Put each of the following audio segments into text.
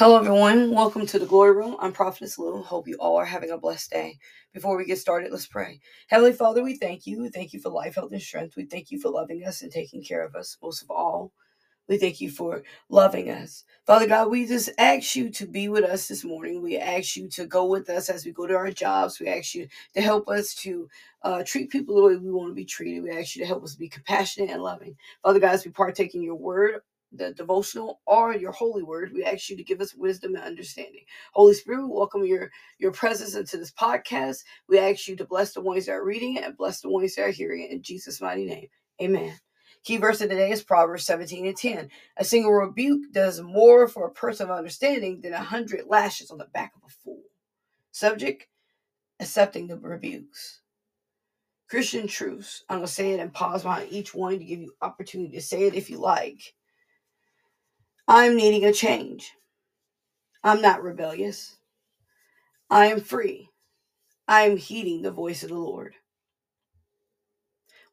Hello, everyone. Welcome to the Glory Room. I'm Prophetess Lou. Hope you all are having a blessed day. Before we get started, let's pray. Heavenly Father, we thank you. Thank you for life, health, and strength. We thank you for loving us and taking care of us. Most of all, we thank you for loving us. Father God, we just ask you to be with us this morning. We ask you to go with us as we go to our jobs. We ask you to help us to uh, treat people the way we want to be treated. We ask you to help us be compassionate and loving. Father God, as we partake in your word, the devotional or your holy word we ask you to give us wisdom and understanding. Holy spirit we welcome your your presence into this podcast. We ask you to bless the ones that are reading it and bless the ones that are hearing it in jesus mighty name. Amen. Key verse of the day is proverbs 17 and 10 a single rebuke does more for a person of understanding than a hundred lashes on the back of a fool. Subject accepting the rebukes. Christian truths i'm going to say it and pause behind each one to give you opportunity to say it if you like I'm needing a change. I'm not rebellious. I am free. I am heeding the voice of the Lord.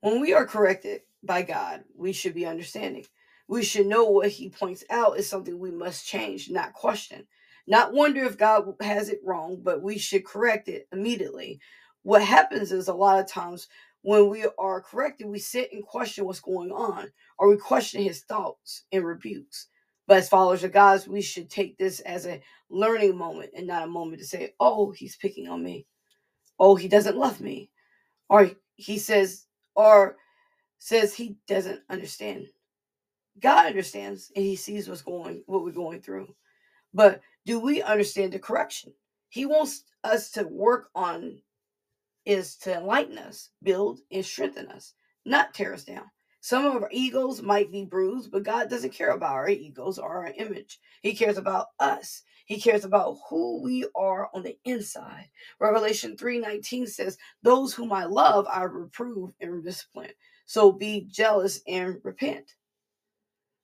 When we are corrected by God, we should be understanding. We should know what He points out is something we must change, not question. Not wonder if God has it wrong, but we should correct it immediately. What happens is a lot of times when we are corrected, we sit and question what's going on, or we question His thoughts and rebukes. But as followers of God, we should take this as a learning moment and not a moment to say, oh, he's picking on me. Oh, he doesn't love me. Or he says, or says he doesn't understand. God understands and he sees what's going, what we're going through. But do we understand the correction? He wants us to work on is to enlighten us, build and strengthen us, not tear us down. Some of our egos might be bruised, but God doesn't care about our egos or our image. He cares about us. He cares about who we are on the inside. Revelation 3:19 says, "Those whom I love, I reprove and discipline." So be jealous and repent.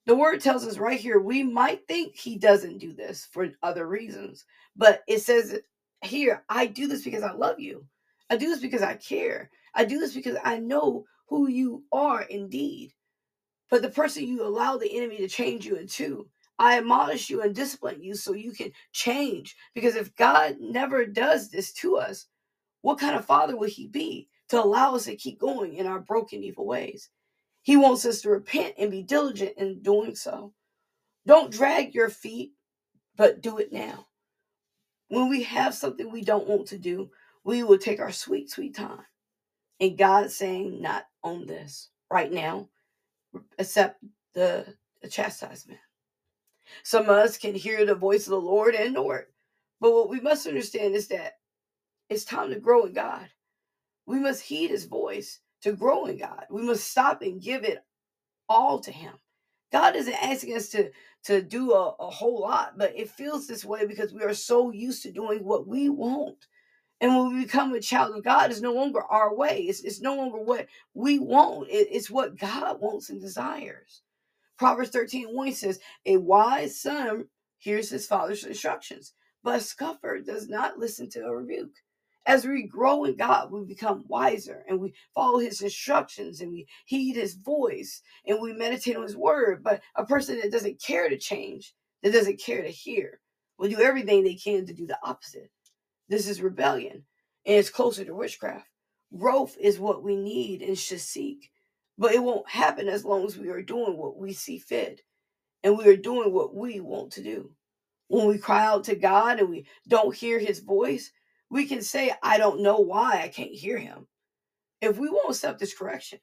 The word tells us right here, we might think he doesn't do this for other reasons, but it says here, I do this because I love you. I do this because I care. I do this because I know who you are indeed, but the person you allow the enemy to change you into. I admonish you and discipline you so you can change. Because if God never does this to us, what kind of father would he be to allow us to keep going in our broken, evil ways? He wants us to repent and be diligent in doing so. Don't drag your feet, but do it now. When we have something we don't want to do, we will take our sweet, sweet time. And God's saying, not on this right now, accept the, the chastisement. Some of us can hear the voice of the Lord and know it. But what we must understand is that it's time to grow in God. We must heed his voice to grow in God. We must stop and give it all to him. God isn't asking us to, to do a, a whole lot, but it feels this way because we are so used to doing what we want. And when we become a child of God, it's no longer our way. It's, it's no longer what we want. It, it's what God wants and desires. Proverbs 13 1 says, A wise son hears his father's instructions, but a scoffer does not listen to a rebuke. As we grow in God, we become wiser and we follow his instructions and we heed his voice and we meditate on his word. But a person that doesn't care to change, that doesn't care to hear, will do everything they can to do the opposite. This is rebellion, and it's closer to witchcraft. Growth is what we need and should seek, but it won't happen as long as we are doing what we see fit and we are doing what we want to do. When we cry out to God and we don't hear his voice, we can say, I don't know why I can't hear him. If we won't accept this correction,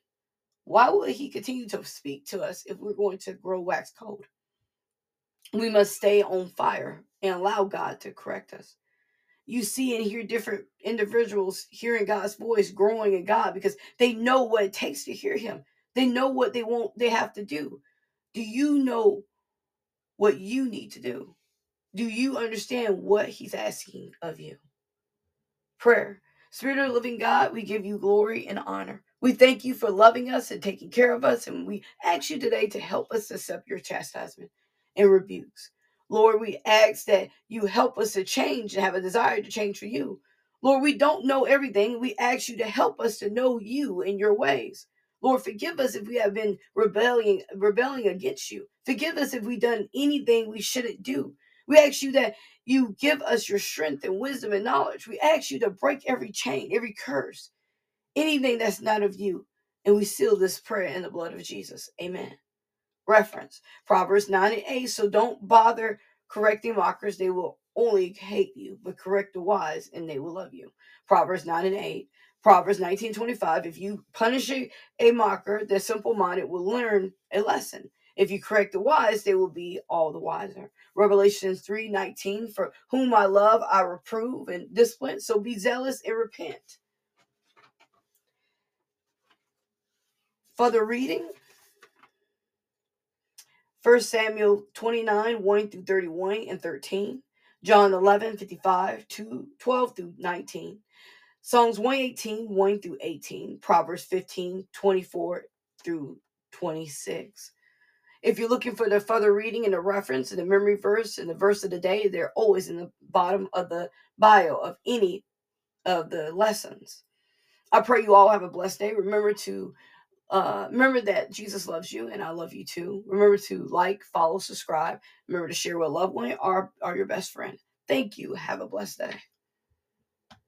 why would he continue to speak to us if we're going to grow wax cold? We must stay on fire and allow God to correct us you see and hear different individuals hearing God's voice, growing in God because they know what it takes to hear Him. They know what they want, they have to do. Do you know what you need to do? Do you understand what He's asking of you? Prayer. Spirit of the living God, we give you glory and honor. We thank you for loving us and taking care of us, and we ask you today to help us accept your chastisement and rebukes. Lord, we ask that you help us to change and have a desire to change for you. Lord, we don't know everything. We ask you to help us to know you and your ways. Lord, forgive us if we have been rebelling, rebelling against you. Forgive us if we've done anything we shouldn't do. We ask you that you give us your strength and wisdom and knowledge. We ask you to break every chain, every curse, anything that's not of you. And we seal this prayer in the blood of Jesus. Amen. Reference Proverbs 9 and 8. So don't bother correcting mockers. They will only hate you, but correct the wise and they will love you. Proverbs 9 and 8. Proverbs 19:25. If you punish a, a mocker, the simple minded will learn a lesson. If you correct the wise, they will be all the wiser. Revelations 3:19. For whom I love, I reprove and discipline. So be zealous and repent. Further reading. 1 Samuel 29, 1 through 31 and 13. John 11, 55, 2, 12 through 19. Psalms 118, 1 through 18. Proverbs 15, 24 through 26. If you're looking for the further reading and the reference and the memory verse and the verse of the day, they're always in the bottom of the bio of any of the lessons. I pray you all have a blessed day. Remember to uh, remember that Jesus loves you and I love you too. Remember to like, follow, subscribe. Remember to share with a loved one or, or your best friend. Thank you. Have a blessed day.